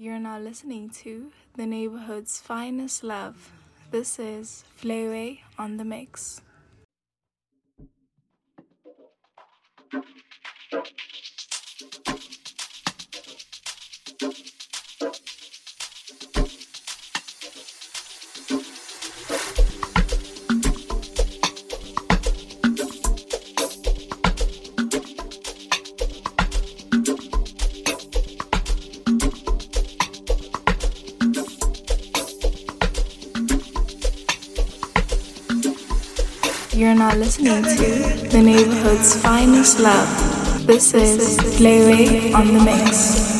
You're now listening to the neighborhood's finest love. This is Flayway on the mix. You're now listening to the neighborhood's finest love. This is Flayway on the mix.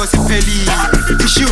água, ser é feliz. Chiu,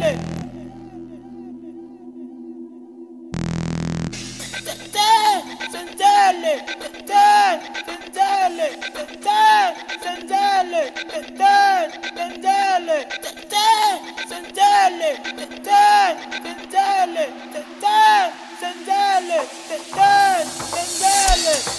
തന്നെ Sandale, the dance, sandale.